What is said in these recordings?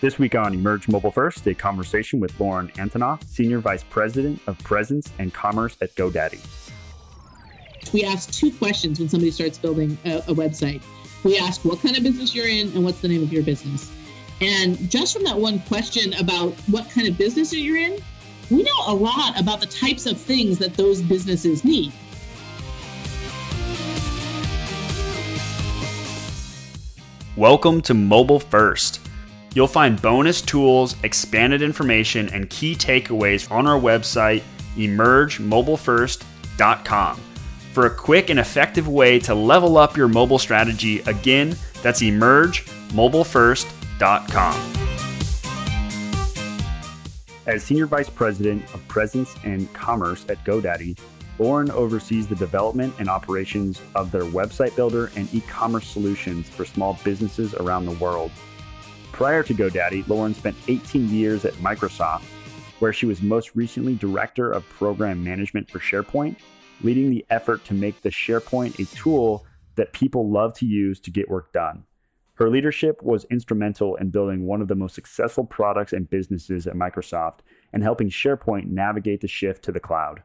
This week on Emerge Mobile First, a conversation with Lauren Antonoff, Senior Vice President of Presence and Commerce at GoDaddy. We ask two questions when somebody starts building a, a website. We ask what kind of business you're in and what's the name of your business. And just from that one question about what kind of business you're in, we know a lot about the types of things that those businesses need. Welcome to Mobile First. You'll find bonus tools, expanded information, and key takeaways on our website, emergemobilefirst.com. For a quick and effective way to level up your mobile strategy, again, that's emergemobilefirst.com. As Senior Vice President of Presence and Commerce at GoDaddy, Lauren oversees the development and operations of their website builder and e commerce solutions for small businesses around the world. Prior to GoDaddy, Lauren spent 18 years at Microsoft, where she was most recently Director of Program Management for SharePoint, leading the effort to make the SharePoint a tool that people love to use to get work done. Her leadership was instrumental in building one of the most successful products and businesses at Microsoft and helping SharePoint navigate the shift to the cloud.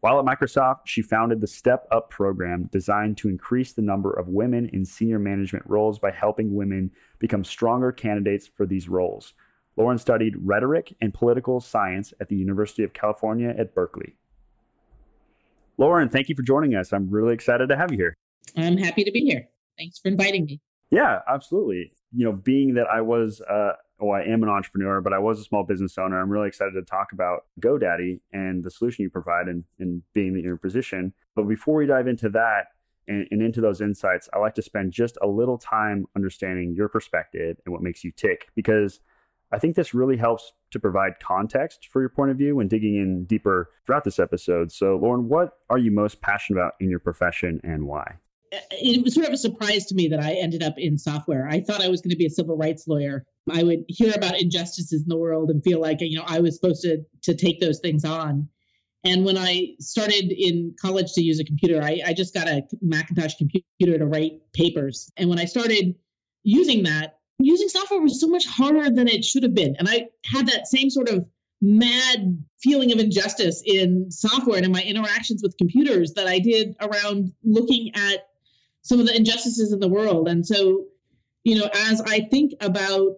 While at Microsoft, she founded the Step Up program designed to increase the number of women in senior management roles by helping women become stronger candidates for these roles. Lauren studied rhetoric and political science at the University of California at Berkeley. Lauren, thank you for joining us. I'm really excited to have you here. I'm happy to be here. Thanks for inviting me. Yeah, absolutely. You know, being that I was uh, oh, I am an entrepreneur, but I was a small business owner. I'm really excited to talk about GoDaddy and the solution you provide and, and being in your position. But before we dive into that and, and into those insights, I like to spend just a little time understanding your perspective and what makes you tick because I think this really helps to provide context for your point of view when digging in deeper throughout this episode. So, Lauren, what are you most passionate about in your profession and why? It was sort of a surprise to me that I ended up in software. I thought I was going to be a civil rights lawyer. I would hear about injustices in the world and feel like you know I was supposed to to take those things on. And when I started in college to use a computer, I, I just got a Macintosh computer to write papers. And when I started using that, using software was so much harder than it should have been. And I had that same sort of mad feeling of injustice in software and in my interactions with computers that I did around looking at some of the injustices in the world. And so, you know, as I think about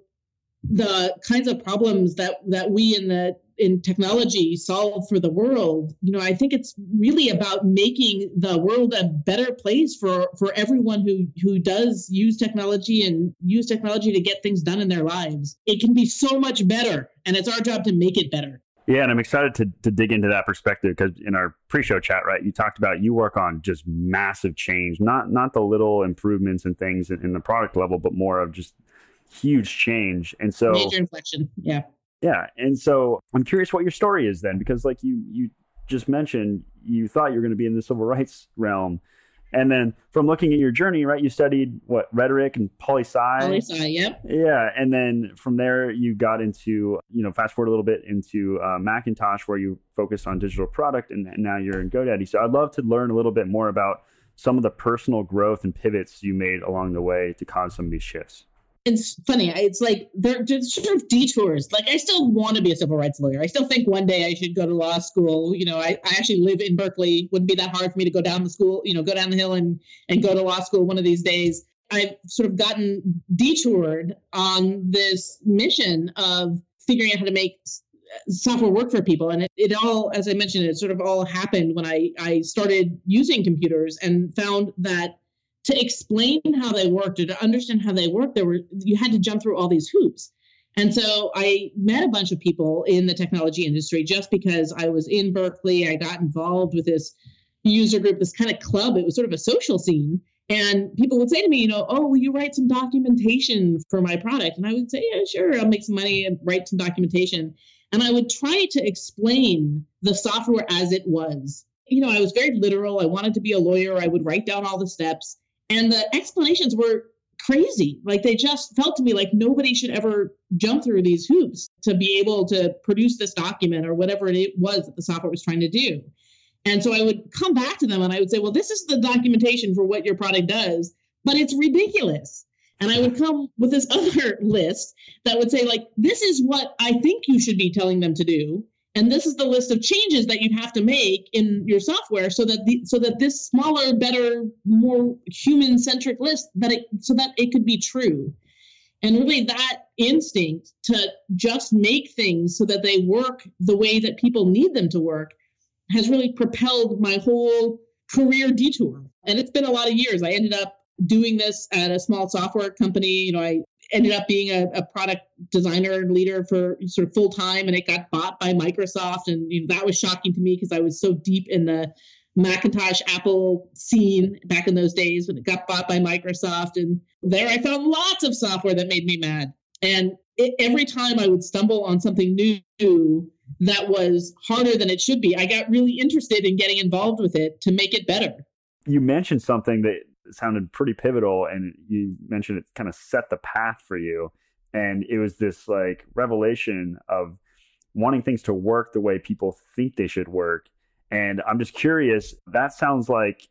the kinds of problems that that we in the in technology solve for the world you know i think it's really about making the world a better place for for everyone who who does use technology and use technology to get things done in their lives it can be so much better and it's our job to make it better yeah, and I'm excited to to dig into that perspective because in our pre-show chat, right, you talked about you work on just massive change, not not the little improvements and things in, in the product level, but more of just huge change. And so major inflection, yeah, yeah. And so I'm curious what your story is then, because like you you just mentioned, you thought you were going to be in the civil rights realm, and then from looking at your journey, right, you studied what rhetoric and poli sci. Poli sci, yep. Yeah, and then from there you got into, you know, fast forward a little bit into uh, Macintosh, where you focused on digital product, and, and now you're in GoDaddy. So I'd love to learn a little bit more about some of the personal growth and pivots you made along the way to cause some of these shifts it's funny. It's like they're just sort of detours. Like I still want to be a civil rights lawyer. I still think one day I should go to law school. You know, I, I actually live in Berkeley. Wouldn't be that hard for me to go down the school, you know, go down the hill and and go to law school one of these days. I've sort of gotten detoured on this mission of figuring out how to make software work for people and it, it all as i mentioned it sort of all happened when i i started using computers and found that to explain how they worked or to understand how they worked, there were you had to jump through all these hoops. And so I met a bunch of people in the technology industry just because I was in Berkeley. I got involved with this user group, this kind of club. It was sort of a social scene. And people would say to me, you know, oh, will you write some documentation for my product? And I would say, yeah, sure, I'll make some money and write some documentation. And I would try to explain the software as it was. You know, I was very literal. I wanted to be a lawyer. I would write down all the steps. And the explanations were crazy. Like they just felt to me like nobody should ever jump through these hoops to be able to produce this document or whatever it was that the software was trying to do. And so I would come back to them and I would say, well, this is the documentation for what your product does, but it's ridiculous. And I would come with this other list that would say, like, this is what I think you should be telling them to do. And this is the list of changes that you'd have to make in your software so that the so that this smaller, better, more human-centric list that it so that it could be true. And really that instinct to just make things so that they work the way that people need them to work has really propelled my whole career detour. And it's been a lot of years. I ended up doing this at a small software company. You know, I ended up being a, a product designer and leader for sort of full time, and it got bought by Microsoft. And you know, that was shocking to me because I was so deep in the Macintosh Apple scene back in those days when it got bought by Microsoft. And there I found lots of software that made me mad. And it, every time I would stumble on something new that was harder than it should be, I got really interested in getting involved with it to make it better. You mentioned something that sounded pretty pivotal, and you mentioned it kind of set the path for you. And it was this like revelation of wanting things to work the way people think they should work. And I'm just curious, that sounds like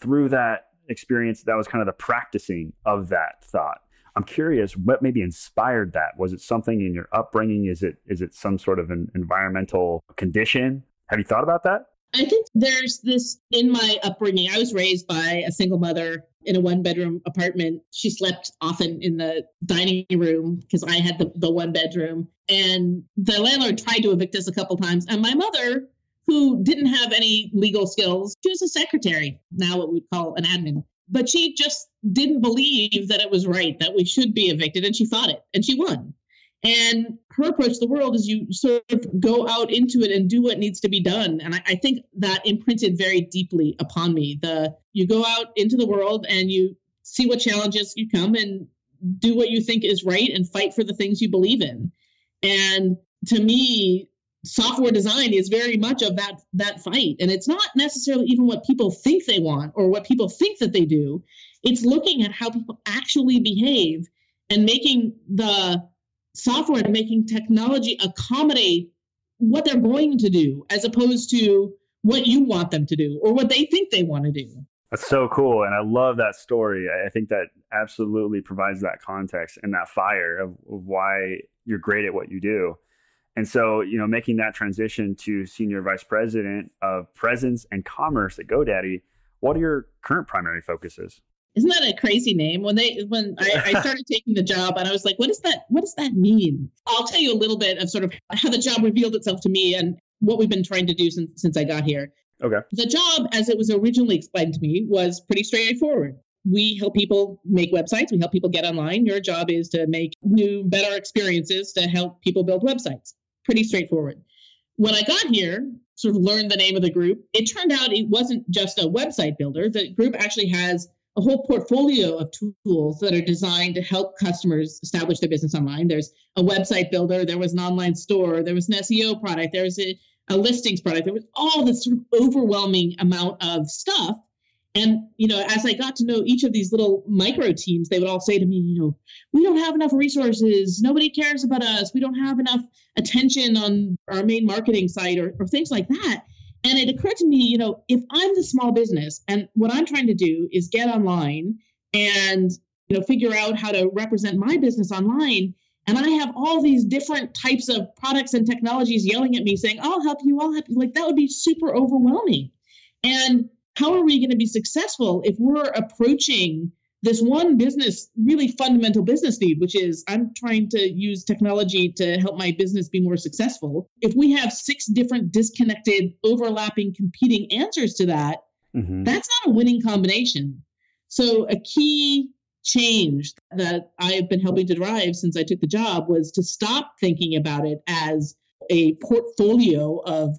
through that experience, that was kind of the practicing of that thought. I'm curious what maybe inspired that. Was it something in your upbringing? Is it is it some sort of an environmental condition? Have you thought about that? I think there's this in my upbringing. I was raised by a single mother in a one bedroom apartment. She slept often in the dining room because I had the, the one bedroom. And the landlord tried to evict us a couple times. And my mother, who didn't have any legal skills, she was a secretary, now what we'd call an admin but she just didn't believe that it was right that we should be evicted and she fought it and she won and her approach to the world is you sort of go out into it and do what needs to be done. And I, I, think that imprinted very deeply upon me. The you go out into the world and you see what challenges you come and do what you think is right and fight for the things you believe in. And to me software design is very much of that that fight. And it's not necessarily even what people think they want or what people think that they do. It's looking at how people actually behave and making the software making technology accommodate what they're going to do as opposed to what you want them to do or what they think they want to do. That's so cool and i love that story. I think that absolutely provides that context and that fire of, of why you're great at what you do. And so, you know, making that transition to senior vice president of presence and commerce at GoDaddy, what are your current primary focuses? Isn't that a crazy name? When they when I, I started taking the job and I was like, what does that what does that mean? I'll tell you a little bit of sort of how the job revealed itself to me and what we've been trying to do since since I got here. Okay. The job, as it was originally explained to me, was pretty straightforward we help people make websites we help people get online your job is to make new better experiences to help people build websites pretty straightforward. When I got here, sort of learned the name of the group, it turned out it wasn't just a website builder. The group actually has a whole portfolio of tools that are designed to help customers establish their business online. There's a website builder, there was an online store, there was an SEO product, there was a, a listings product, there was all this sort of overwhelming amount of stuff and, you know, as I got to know each of these little micro teams, they would all say to me, you know, we don't have enough resources. Nobody cares about us. We don't have enough attention on our main marketing site or, or things like that. And it occurred to me, you know, if I'm the small business and what I'm trying to do is get online and, you know, figure out how to represent my business online, and I have all these different types of products and technologies yelling at me saying, I'll help you, I'll help you, like that would be super overwhelming. And how are we going to be successful if we're approaching this one business really fundamental business need which is i'm trying to use technology to help my business be more successful if we have six different disconnected overlapping competing answers to that mm-hmm. that's not a winning combination so a key change that i've been helping to drive since i took the job was to stop thinking about it as a portfolio of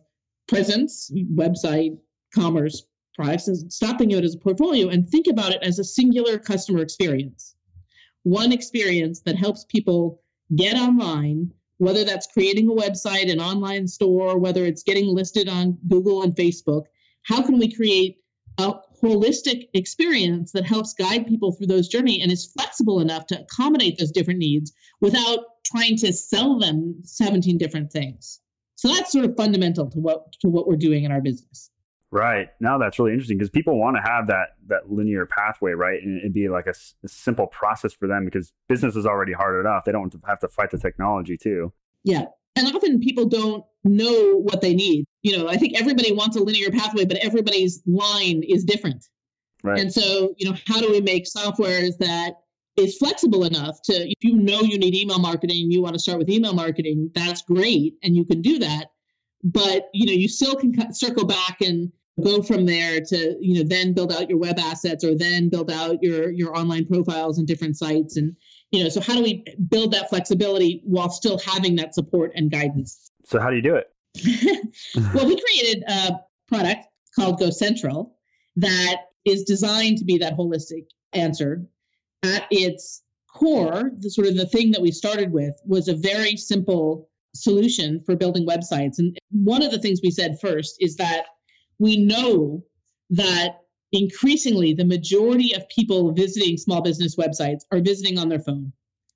presence website commerce products and stop thinking of it as a portfolio and think about it as a singular customer experience. One experience that helps people get online, whether that's creating a website, an online store, whether it's getting listed on Google and Facebook. How can we create a holistic experience that helps guide people through those journey and is flexible enough to accommodate those different needs without trying to sell them 17 different things. So that's sort of fundamental to what to what we're doing in our business. Right. Now that's really interesting because people want to have that that linear pathway, right? And it'd be like a, a, simple process for them because business is already hard enough. They don't have to fight the technology too. Yeah. And often people don't know what they need. You know, I think everybody wants a linear pathway, but everybody's line is different. Right. And so, you know, how do we make softwares that is flexible enough to if you know you need email marketing, you want to start with email marketing, that's great and you can do that. But, you know, you still can circle back and go from there to, you know, then build out your web assets or then build out your your online profiles and different sites and you know, so how do we build that flexibility while still having that support and guidance? So how do you do it? well, we created a product called Go Central that is designed to be that holistic answer. At its core, the sort of the thing that we started with was a very simple solution for building websites. And one of the things we said first is that we know that increasingly the majority of people visiting small business websites are visiting on their phone.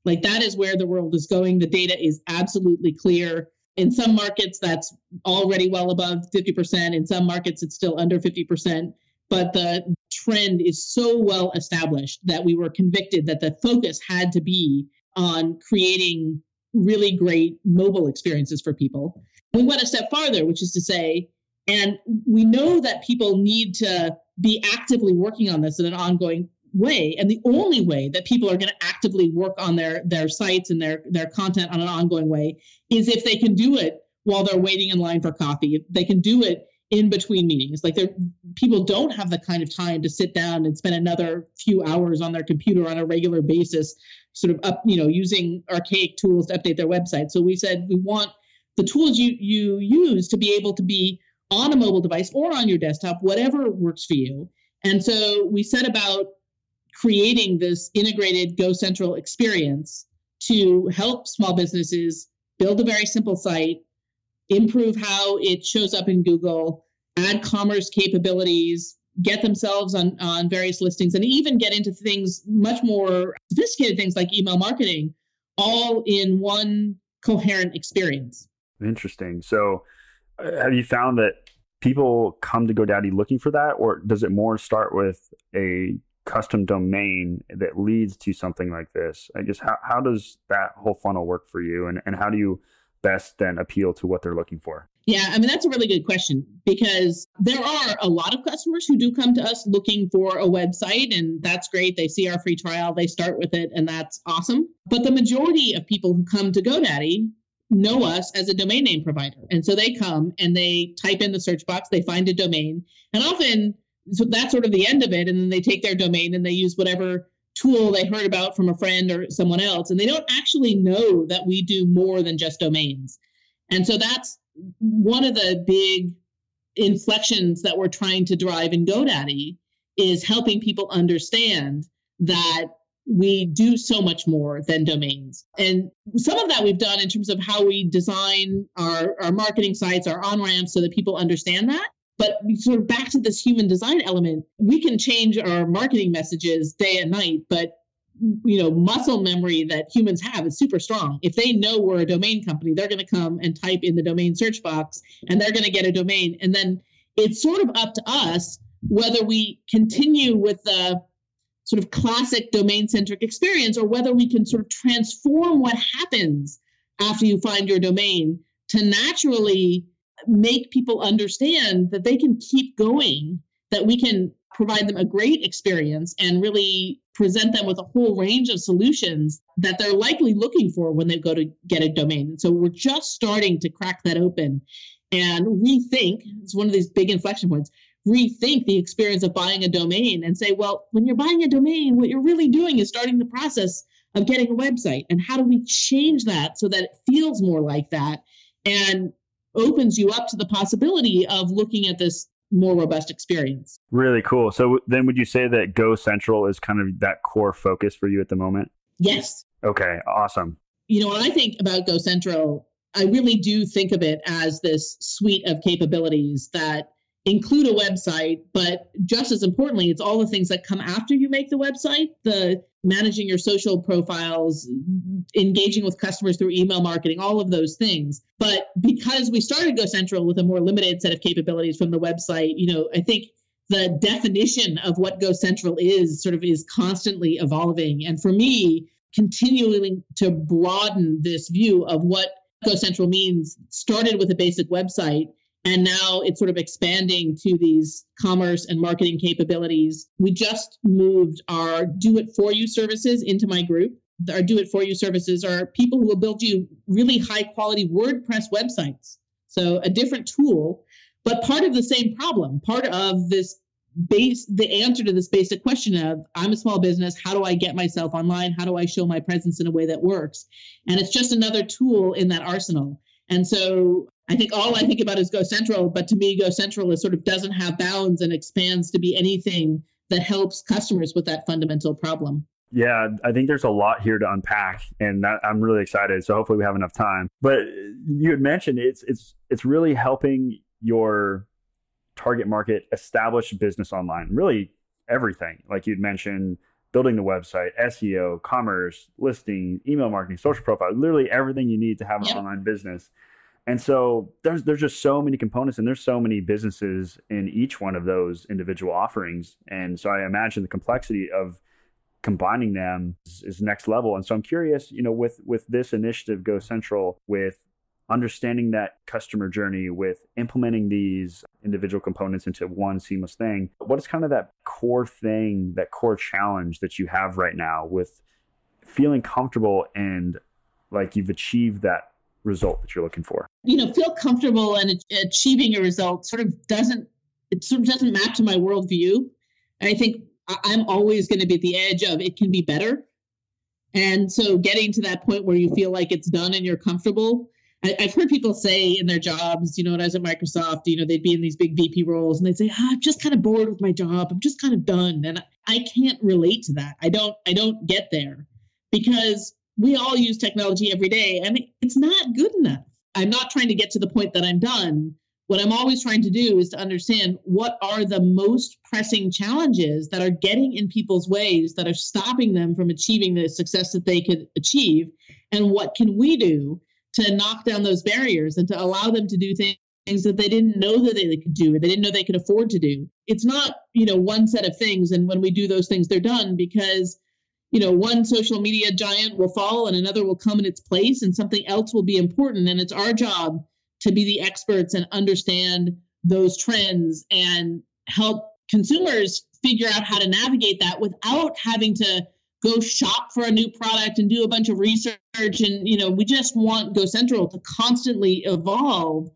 Like that is where the world is going. The data is absolutely clear. In some markets, that's already well above 50%. In some markets, it's still under 50%. But the trend is so well established that we were convicted that the focus had to be on creating really great mobile experiences for people. We went a step farther, which is to say, and we know that people need to be actively working on this in an ongoing way. And the only way that people are going to actively work on their their sites and their their content on an ongoing way is if they can do it while they're waiting in line for coffee. If they can do it in between meetings. Like people don't have the kind of time to sit down and spend another few hours on their computer on a regular basis, sort of up, you know, using archaic tools to update their website. So we said we want the tools you you use to be able to be on a mobile device or on your desktop, whatever works for you. And so we set about creating this integrated Go Central experience to help small businesses build a very simple site, improve how it shows up in Google, add commerce capabilities, get themselves on, on various listings, and even get into things much more sophisticated things like email marketing, all in one coherent experience. Interesting. So uh, have you found that people come to GoDaddy looking for that, or does it more start with a custom domain that leads to something like this? I guess how, how does that whole funnel work for you, and, and how do you best then appeal to what they're looking for? Yeah, I mean, that's a really good question because there are a lot of customers who do come to us looking for a website, and that's great. They see our free trial, they start with it, and that's awesome. But the majority of people who come to GoDaddy know us as a domain name provider. And so they come and they type in the search box, they find a domain, and often so that's sort of the end of it. And then they take their domain and they use whatever tool they heard about from a friend or someone else. And they don't actually know that we do more than just domains. And so that's one of the big inflections that we're trying to drive in GoDaddy is helping people understand that we do so much more than domains. And some of that we've done in terms of how we design our, our marketing sites, our on ramps, so that people understand that. But sort of back to this human design element, we can change our marketing messages day and night, but you know, muscle memory that humans have is super strong. If they know we're a domain company, they're going to come and type in the domain search box and they're going to get a domain. And then it's sort of up to us whether we continue with the sort of classic domain centric experience or whether we can sort of transform what happens after you find your domain to naturally make people understand that they can keep going, that we can provide them a great experience and really present them with a whole range of solutions that they're likely looking for when they go to get a domain. And so we're just starting to crack that open and rethink. It's one of these big inflection points rethink the experience of buying a domain and say, well, when you're buying a domain, what you're really doing is starting the process of getting a website. And how do we change that so that it feels more like that and opens you up to the possibility of looking at this more robust experience? Really cool. So then would you say that Go Central is kind of that core focus for you at the moment? Yes. Okay, awesome. You know, when I think about Go Central, I really do think of it as this suite of capabilities that include a website, but just as importantly, it's all the things that come after you make the website, the managing your social profiles, engaging with customers through email marketing, all of those things. But because we started Go Central with a more limited set of capabilities from the website, you know, I think the definition of what Go Central is sort of is constantly evolving. And for me, continuing to broaden this view of what Go Central means started with a basic website and now it's sort of expanding to these commerce and marketing capabilities. We just moved our do it for you services into my group. Our do it for you services are people who will build you really high quality WordPress websites. So a different tool, but part of the same problem, part of this base the answer to this basic question of I'm a small business, how do I get myself online? How do I show my presence in a way that works? And it's just another tool in that arsenal. And so I think all I think about is Go Central, but to me, Go Central is sort of doesn't have bounds and expands to be anything that helps customers with that fundamental problem. Yeah, I think there's a lot here to unpack, and that, I'm really excited. So hopefully we have enough time. But you had mentioned it's it's it's really helping your target market establish business online. Really everything, like you'd mentioned, building the website, SEO, commerce, listing, email marketing, social profile, literally everything you need to have an yep. online business. And so there's there's just so many components and there's so many businesses in each one of those individual offerings. And so I imagine the complexity of combining them is, is next level. And so I'm curious, you know, with with this initiative Go Central, with understanding that customer journey, with implementing these individual components into one seamless thing, what is kind of that core thing, that core challenge that you have right now with feeling comfortable and like you've achieved that result that you're looking for? You know, feel comfortable and achieving a result sort of doesn't it sort of doesn't map to my worldview. I think I'm always going to be at the edge of it can be better. And so getting to that point where you feel like it's done and you're comfortable. I, have heard people say in their jobs, you know, when I was at Microsoft, you know, they'd be in these big VP roles and they'd say, ah, I'm just kind of bored with my job. I'm just kind of done. And I can't relate to that. I don't, I don't get there because we all use technology every day and it's not good enough. I'm not trying to get to the point that I'm done. What I'm always trying to do is to understand what are the most pressing challenges that are getting in people's ways that are stopping them from achieving the success that they could achieve and what can we do to knock down those barriers and to allow them to do things things that they didn't know that they could do or they didn't know they could afford to do it's not you know one set of things and when we do those things they're done because you know, one social media giant will fall and another will come in its place and something else will be important. And it's our job to be the experts and understand those trends and help consumers figure out how to navigate that without having to go shop for a new product and do a bunch of research and you know we just want go central to constantly evolve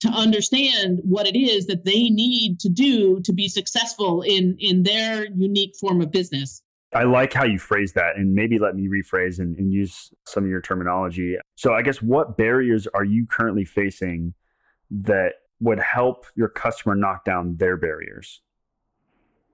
to understand what it is that they need to do to be successful in in their unique form of business I like how you phrase that, and maybe let me rephrase and, and, use some of your terminology. So, I guess what barriers are you currently facing that would help your customer knock down their barriers?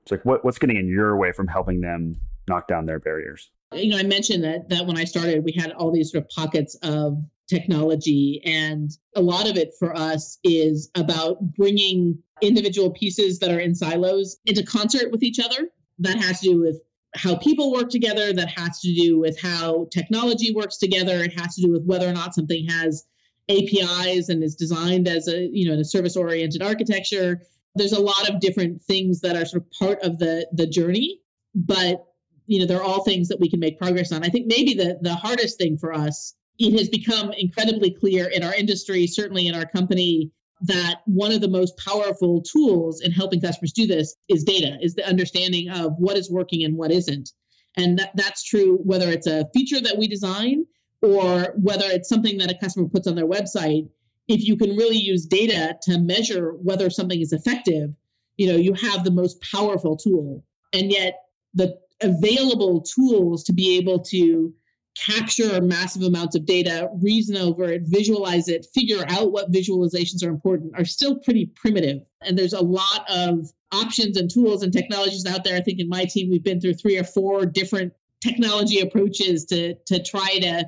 It's like what, what's getting in your way from helping them knock down their barriers? You know, I mentioned that that when I started, we had all these sort of pockets of technology, and a lot of it for us is about bringing individual pieces that are in silos into concert with each other. That has to do with how people work together that has to do with how technology works together. It has to do with whether or not something has apis and is designed as a you know in a service oriented architecture. There's a lot of different things that are sort of part of the the journey but you know they're all things that we can make progress on. I think maybe the the hardest thing for us it has become incredibly clear in our industry certainly in our company that one of the most powerful tools in helping customers do this is data, is the understanding of what is working and what isn't. And that, that's true whether it's a feature that we design or whether it's something that a customer puts on their website. If you can really use data to measure whether something is effective, you know, you have the most powerful tool. And yet the available tools to be able to capture massive amounts of data, reason over it, visualize it, figure out what visualizations are important are still pretty primitive. And there's a lot of options and tools and technologies out there. I think in my team, we've been through three or four different technology approaches to, to try to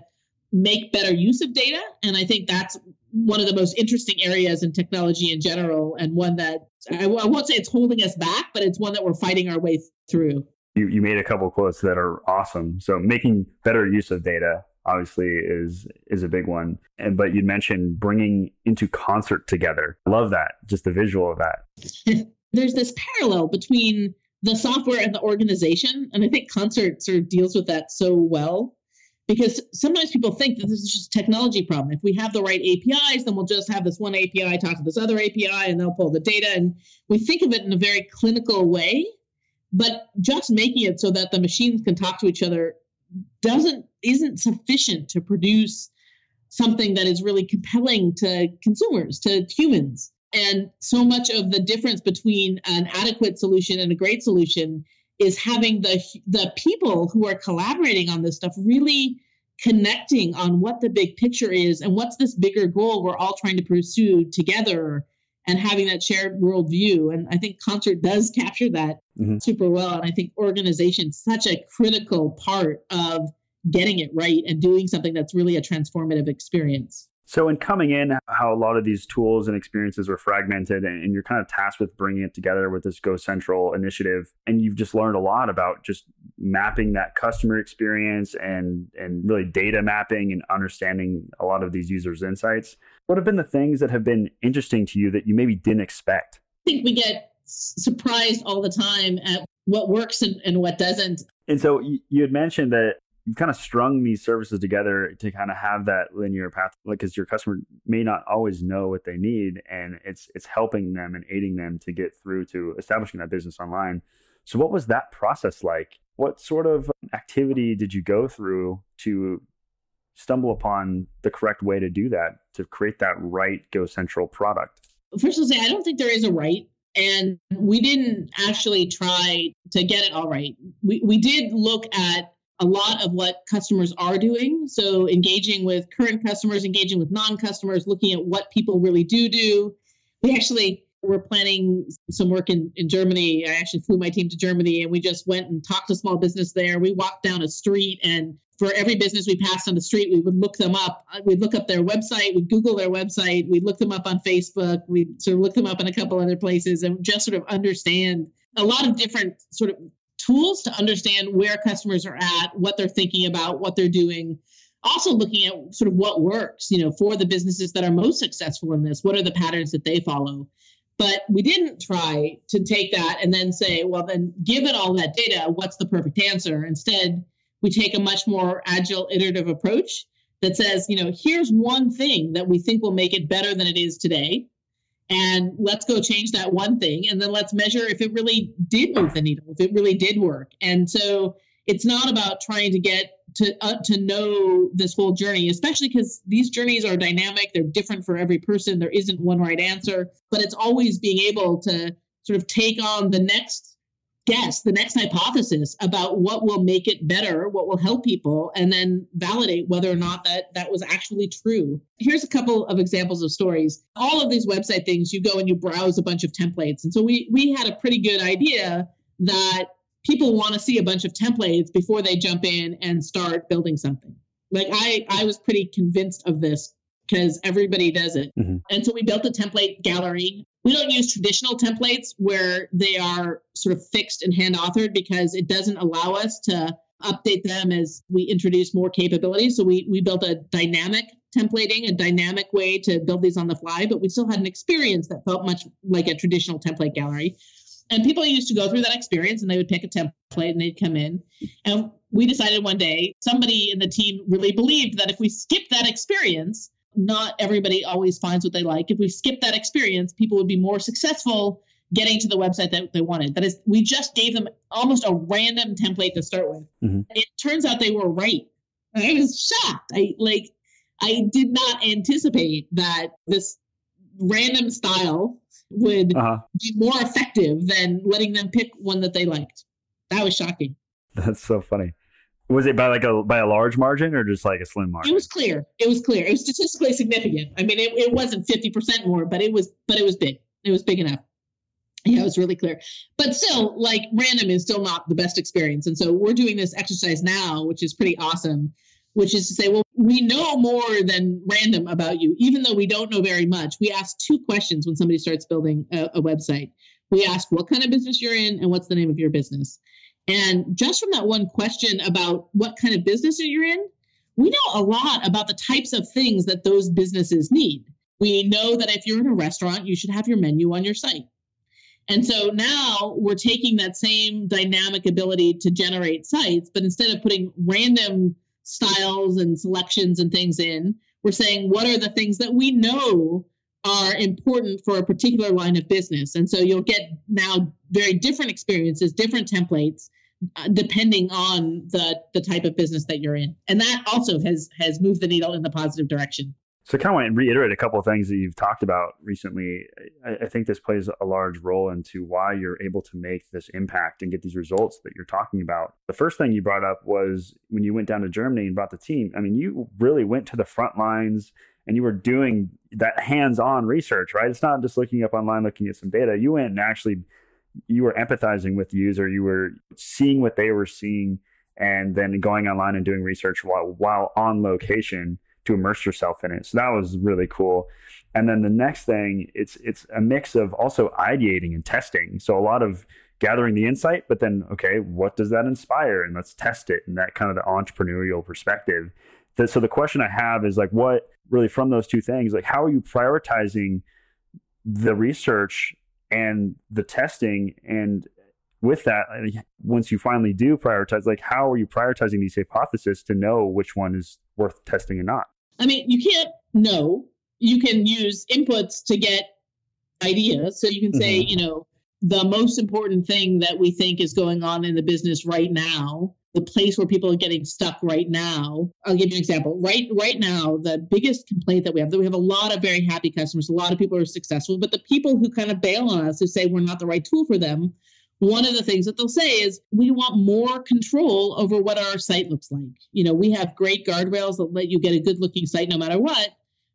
make better use of data. And I think that's one of the most interesting areas in technology in general, and one that I, I won't say it's holding us back, but it's one that we're fighting our way through. You, you made a couple quotes that are awesome. So making better use of data obviously is is a big one. And but you mentioned bringing into concert together. Love that. Just the visual of that. There's this parallel between the software and the organization, and I think concert sort of deals with that so well. Because sometimes people think that this is just a technology problem. If we have the right APIs, then we'll just have this one API talk to this other API and they'll pull the data. And we think of it in a very clinical way, but just making it so that the machines can talk to each other doesn't isn't sufficient to produce something that is really compelling to consumers, to humans. And so much of the difference between an adequate solution and a great solution is having the the people who are collaborating on this stuff really connecting on what the big picture is and what's this bigger goal we're all trying to pursue together and having that shared worldview. And I think concert does capture that mm-hmm. super well. And I think organization such a critical part of getting it right and doing something that's really a transformative experience. So, in coming in, how a lot of these tools and experiences were fragmented, and, you're kind of tasked with bringing it together with this Go Central initiative, and you've just learned a lot about just mapping that customer experience and and really data mapping and understanding a lot of these users' insights. What have been the things that have been interesting to you that you maybe didn't expect? I think we get surprised all the time at what works and, and what doesn't. And so you had mentioned that you've kind of strung these services together to kind of have that linear path like because your customer may not always know what they need and it's it's helping them and aiding them to get through to establishing that business online so what was that process like what sort of activity did you go through to stumble upon the correct way to do that to create that right go central product first i'll say i don't think there is a right and we didn't actually try to get it all right we, we did look at a lot of what customers are doing. So, engaging with current customers, engaging with non customers, looking at what people really do do. We actually were planning some work in, in Germany. I actually flew my team to Germany and we just went and talked to small business there. We walked down a street and for every business we passed on the street, we would look them up. Uh, we'd look up their website, we'd Google their website, we'd look them up on Facebook, we'd sort of look them up in a couple other places and just sort of understand a lot of different sort of tools to understand where customers are at, what they're thinking about, what they're doing. Also looking at sort of what works, you know, for the businesses that are most successful in this. What are the patterns that they follow? But we didn't try to take that and then say, well, then given all that data, what's the perfect answer? Instead, we take a much more agile, iterative approach that says, you know, here's one thing that we think will make it better than it is today and let's go change that one thing and then let's measure if it really did move the needle if it really did work and so it's not about trying to get to uh, to know this whole journey especially because these journeys are dynamic they're different for every person there isn't one right answer but it's always being able to sort of take on the next guess the next hypothesis about what will make it better, what will help people, and then validate whether or not that that was actually true. Here's a couple of examples of stories. All of these website things, you go and you browse a bunch of templates. And so we we had a pretty good idea that people want to see a bunch of templates before they jump in and start building something. Like I I was pretty convinced of this because everybody does it. Mm-hmm. And so we built a template gallery we don't use traditional templates where they are sort of fixed and hand authored because it doesn't allow us to update them as we introduce more capabilities. So we, we built a dynamic templating, a dynamic way to build these on the fly, but we still had an experience that felt much like a traditional template gallery. And people used to go through that experience and they would pick a template and they'd come in. And we decided one day, somebody in the team really believed that if we skip that experience, not everybody always finds what they like. If we skip that experience, people would be more successful getting to the website that they wanted. That is, we just gave them almost a random template to start with. Mm-hmm. It turns out they were right. I was shocked. I like I did not anticipate that this random style would uh-huh. be more effective than letting them pick one that they liked. That was shocking. That's so funny. Was it by like a by a large margin or just like a slim margin? It was clear. It was clear. It was statistically significant. I mean, it, it wasn't fifty percent more, but it was but it was big. It was big enough. Yeah, it was really clear. But still, like random is still not the best experience. And so we're doing this exercise now, which is pretty awesome, which is to say, well, we know more than random about you, even though we don't know very much. We ask two questions when somebody starts building a, a website. We ask what kind of business you're in and what's the name of your business. And just from that one question about what kind of business you're in, we know a lot about the types of things that those businesses need. We know that if you're in a restaurant, you should have your menu on your site. And so now we're taking that same dynamic ability to generate sites, but instead of putting random styles and selections and things in, we're saying what are the things that we know are important for a particular line of business. And so you'll get now very different experiences, different templates uh, depending on the the type of business that you're in. And that also has has moved the needle in the positive direction. So, I kind of want to reiterate a couple of things that you've talked about recently. I, I, think this plays a large role into why you're able to make this impact and get these results that you're talking about. The first thing you brought up was when you went down to Germany and brought the team. I mean, you really went to the front lines and you were doing that hands-on research, right? It's not just looking up online, looking at some data. You went and actually you were empathizing with the user. You were seeing what they were seeing, and then going online and doing research while while on location to immerse yourself in it. So that was really cool. And then the next thing, it's it's a mix of also ideating and testing. So a lot of gathering the insight, but then okay, what does that inspire? And let's test it. And that kind of the entrepreneurial perspective. So the question I have is like, what really from those two things, like how are you prioritizing the research and the testing and with that once you finally do prioritize like how are you prioritizing these hypotheses to know which one is worth testing or not I mean, you can't know. You can use inputs to get ideas. So you can say, mm-hmm. you know, the most important thing that we think is going on in the business right now, the place where people are getting stuck right now. I'll give you an example. Right right now, the biggest complaint that we have that we have a lot of very happy customers, a lot of people are successful, but the people who kind of bail on us who say we're not the right tool for them one of the things that they'll say is we want more control over what our site looks like. You know, we have great guardrails that let you get a good looking site no matter what,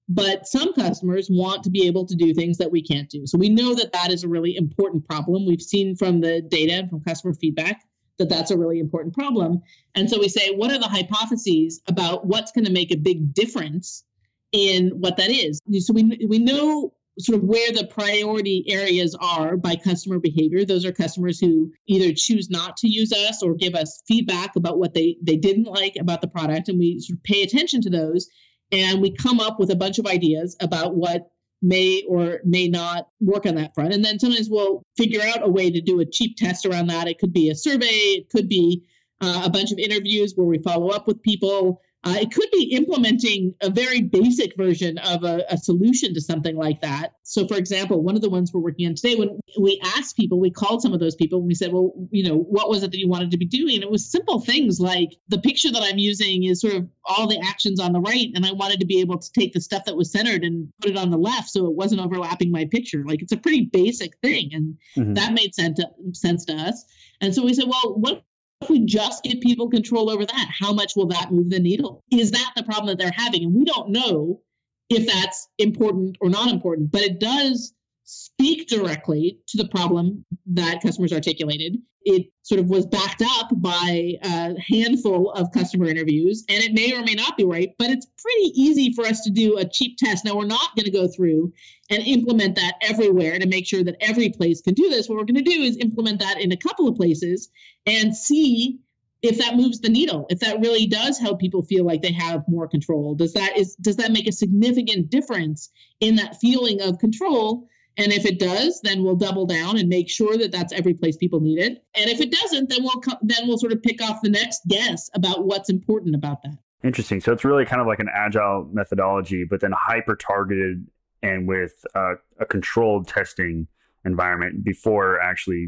but some customers want to be able to do things that we can't do. So we know that that is a really important problem. We've seen from the data and from customer feedback that that's a really important problem. And so we say, what are the hypotheses about what's going to make a big difference in what that is? So we we know sort of where the priority areas are by customer behavior. Those are customers who either choose not to use us or give us feedback about what they, they didn't like about the product. And we sort of pay attention to those and we come up with a bunch of ideas about what may or may not work on that front. And then sometimes we'll figure out a way to do a cheap test around that. It could be a survey, it could be uh, a bunch of interviews where we follow up with people. Uh, it could be implementing a very basic version of a, a, solution to something like that. So, for example, one of the ones we're working on today, when we asked people, we called some of those people and we said, well, you know, what was it that you wanted to be doing? And it was simple things like the picture that I'm using is sort of all the actions on the right. And I wanted to be able to take the stuff that was centered and put it on the left so it wasn't overlapping my picture. Like it's a pretty basic thing. And mm-hmm. that made sense to, sense to us. And so we said, well, what if we just give people control over that, how much will that move the needle? Is that the problem that they're having? And we don't know if that's important or not important, but it does speak directly to the problem that customers articulated. It sort of was backed up by a handful of customer interviews, and it may or may not be right, but it's pretty easy for us to do a cheap test. Now, we're not going to go through and implement that everywhere to make sure that every place can do this. What we're going to do is implement that in a couple of places and see if that moves the needle if that really does help people feel like they have more control does that is does that make a significant difference in that feeling of control and if it does, then we'll double down and make sure that that's every place people need it. And if it doesn't, then we'll co- then we'll sort of pick off the next guess about what's important about that. Interesting. So it's really kind of like an agile methodology, but then hyper targeted and with uh, a controlled testing environment before actually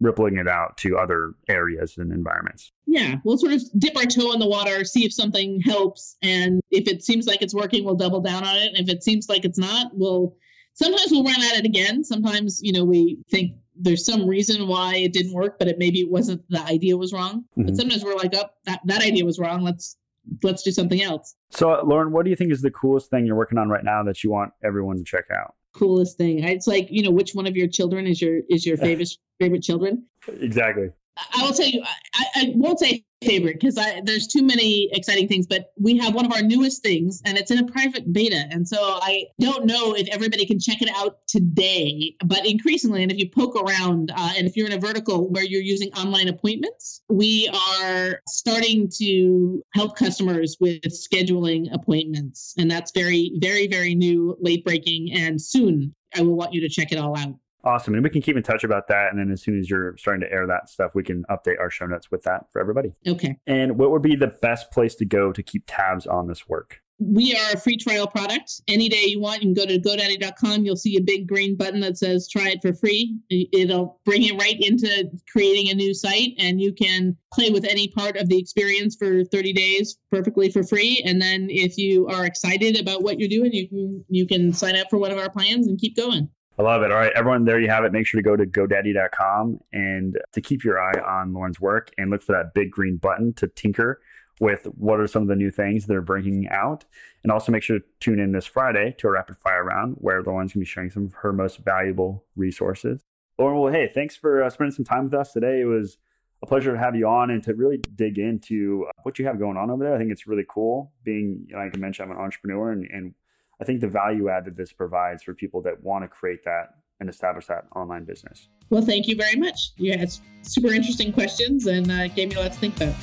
rippling it out to other areas and environments. Yeah, we'll sort of dip our toe in the water, see if something helps, and if it seems like it's working, we'll double down on it. And if it seems like it's not, we'll sometimes we'll run at it again. Sometimes, you know, we think there's some reason why it didn't work, but it maybe it wasn't the idea was wrong. Mm-hmm. But sometimes we're like, oh, that, that idea was wrong. Let's let's do something else. So, Lauren, what do you think is the coolest thing you're working on right now that you want everyone to check out? Coolest thing. It's like, you know, which one of your children is your is your favorite favorite children? Exactly. I will tell you, I, I won't say favorite because there's too many exciting things, but we have one of our newest things and it's in a private beta. And so I don't know if everybody can check it out today, but increasingly, and if you poke around uh, and if you're in a vertical where you're using online appointments, we are starting to help customers with scheduling appointments. And that's very, very, very new, late breaking, and soon I will want you to check it all out. Awesome. And we can keep in touch about that. And then as soon as you're starting to air that stuff, we can update our show notes with that for everybody. Okay. And what would be the best place to go to keep tabs on this work? We are a free trial product. Any day you want, you can go to GoDaddy.com. You'll see a big green button that says try it for free. It'll bring you right into creating a new site, and you can play with any part of the experience for 30 days perfectly for free. And then if you are excited about what you're doing, you can you can sign up for one of our plans and keep going. I love it. All right, everyone, there you have it. Make sure to go to GoDaddy.com and to keep your eye on Lauren's work and look for that big green button to tinker with what are some of the new things they're bringing out. And also make sure to tune in this Friday to a rapid fire round where Lauren's going to be sharing some of her most valuable resources. Lauren, well, hey, thanks for uh, spending some time with us today. It was a pleasure to have you on and to really dig into what you have going on over there. I think it's really cool being, like I mentioned, I'm an entrepreneur and, and I think the value add that this provides for people that want to create that and establish that online business. Well, thank you very much. You had super interesting questions and uh, gave me a lot to think about.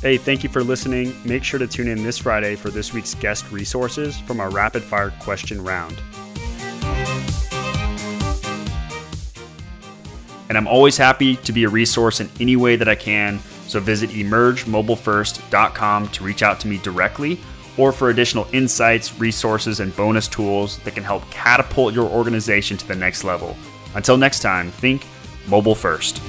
Hey, thank you for listening. Make sure to tune in this Friday for this week's guest resources from our rapid fire question round. And I'm always happy to be a resource in any way that I can. So visit emergemobilefirst.com to reach out to me directly or for additional insights, resources, and bonus tools that can help catapult your organization to the next level. Until next time, think mobile first.